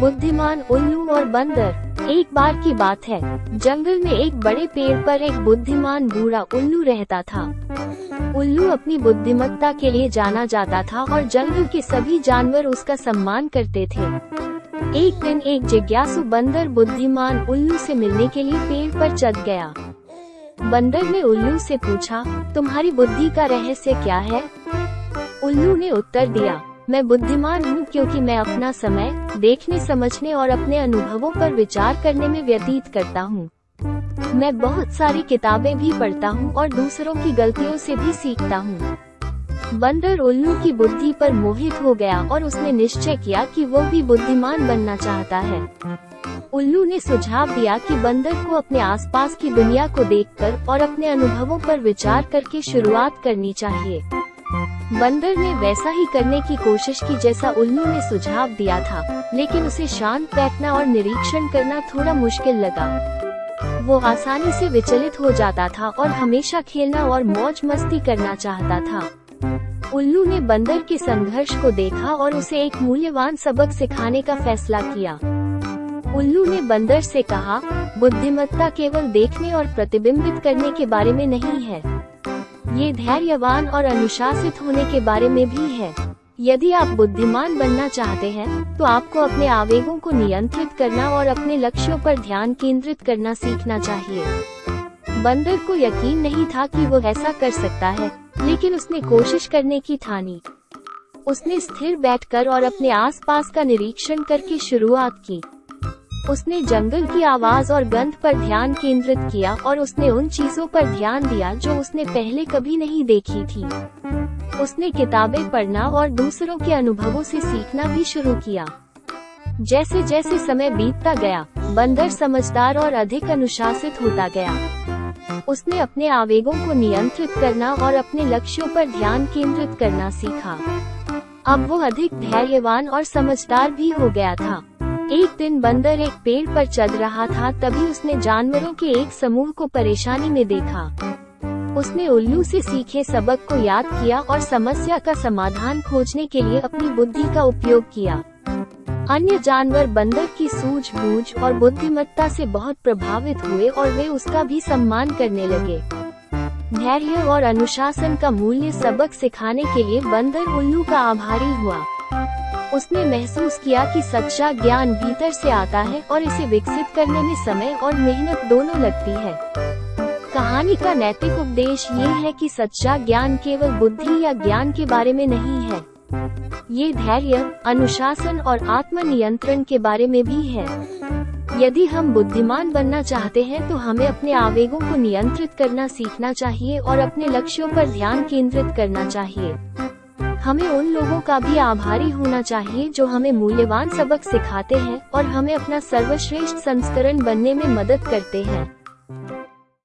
बुद्धिमान उल्लू और बंदर। एक बार की बात है। जंगल में एक बड़े पेड़ पर एक बुद्धिमान बूढ़ा उल्लू रहता था। उल्लू अपनी बुद्धिमत्ता के लिए जाना जाता था और जंगल के सभी जानवर उसका सम्मान करते थे। एक दिन एक जिज्ञासु बंदर बुद्धिमान उल्लू से मिलने के लिए पेड़ पर चढ़ गया। बंदर ने उल्लू से पूछा, तुम्हारी बुद्धि का रहस्य क्या है? उल्लू ने उत्तर दिया मैं बुद्धिमान हूँ क्योंकि मैं अपना समय, देखने, समझने और अपने अनुभवों पर विचार करने में व्यतीत करता हूँ। मैं बहुत सारी किताबें भी पढ़ता हूँ और दूसरों की गलतियों से भी सीखता हूँ। बंदर उल्लू की बुद्धि पर मोहित हो गया और उसने निश्चय किया कि वो भी बुद्धिमान बनना चाहता है। उल्लू ने सुझाव दिया कि बंदर को अपने आसपास की दुनिया को देखकर और अपने अनुभवों पर विचार करके शुरुआत करनी चाहिए। बंदर ने वैसा ही करने की कोशिश की जैसा उल्लू ने सुझाव दिया था, लेकिन उसे शांत बैठना और निरीक्षण करना थोड़ा मुश्किल लगा। वो आसानी से विचलित हो जाता था और हमेशा खेलना और मौज मस्ती करना चाहता था। उल्लू ने बंदर के संघर्ष को देखा और उसे एक मूल्यवान सबक सिखाने का फैसला किया। उल्लू ने बंदर से कहा, बुद्धिमत्ता केवल देखने और प्रतिबिंबित करने के बारे में नहीं है। ये धैर्यवान और अनुशासित होने के बारे में भी है। यदि आप बुद्धिमान बनना चाहते हैं तो आपको अपने आवेगों को नियंत्रित करना और अपने लक्ष्यों पर ध्यान केंद्रित करना सीखना चाहिए। बंदर को यकीन नहीं था कि वो ऐसा कर सकता है, लेकिन उसने कोशिश करने की ठानी। उसने स्थिर बैठकर और अपने आसपास का निरीक्षण करके शुरुआत की। उसने जंगल की आवाज़ और गंध पर ध्यान केंद्रित किया और उसने उन चीज़ों पर ध्यान दिया जो उसने पहले कभी नहीं देखी थी। उसने किताबें पढ़ना और दूसरों के अनुभवों से सीखना भी शुरू किया। जैसे जैसे समय बीतता गया, बंदर समझदार और अधिक अनुशासित होता गया। उसने अपने आवेगों को नियंत्रित करना और अपने लक्ष्यों पर ध्यान केंद्रित करना सीखा। अब वो अधिक धैर्यवान और समझदार भी हो गया था। एक दिन बंदर एक पेड़ पर चढ़ रहा था, तभी उसने जानवरों के एक समूह को परेशानी में देखा। उसने उल्लू से सीखे सबक को याद किया और समस्या का समाधान खोजने के लिए अपनी बुद्धि का उपयोग किया। अन्य जानवर बंदर की सूझबूझ और बुद्धिमत्ता से बहुत प्रभावित हुए और वे उसका भी सम्मान करने लगे। धैर्य और अनुशासन का मूल्य सबक सिखाने के लिए बंदर उल्लू का आभारी हुआ। उसने महसूस किया कि सच्चा ज्ञान भीतर से आता है और इसे विकसित करने में समय और मेहनत दोनों लगती है। कहानी का नैतिक उपदेश ये है कि सच्चा ज्ञान केवल बुद्धि या ज्ञान के बारे में नहीं है। ये धैर्य, अनुशासन और आत्म नियंत्रण के बारे में भी है। यदि हम बुद्धिमान बनना चाहते हैं तो हमें अपने आवेगों को नियंत्रित करना सीखना चाहिए और अपने लक्ष्यों पर ध्यान केंद्रित करना चाहिए। हमें उन लोगों का भी आभारी होना चाहिए जो हमें मूल्यवान सबक सिखाते हैं और हमें अपना सर्वश्रेष्ठ संस्करण बनने में मदद करते हैं।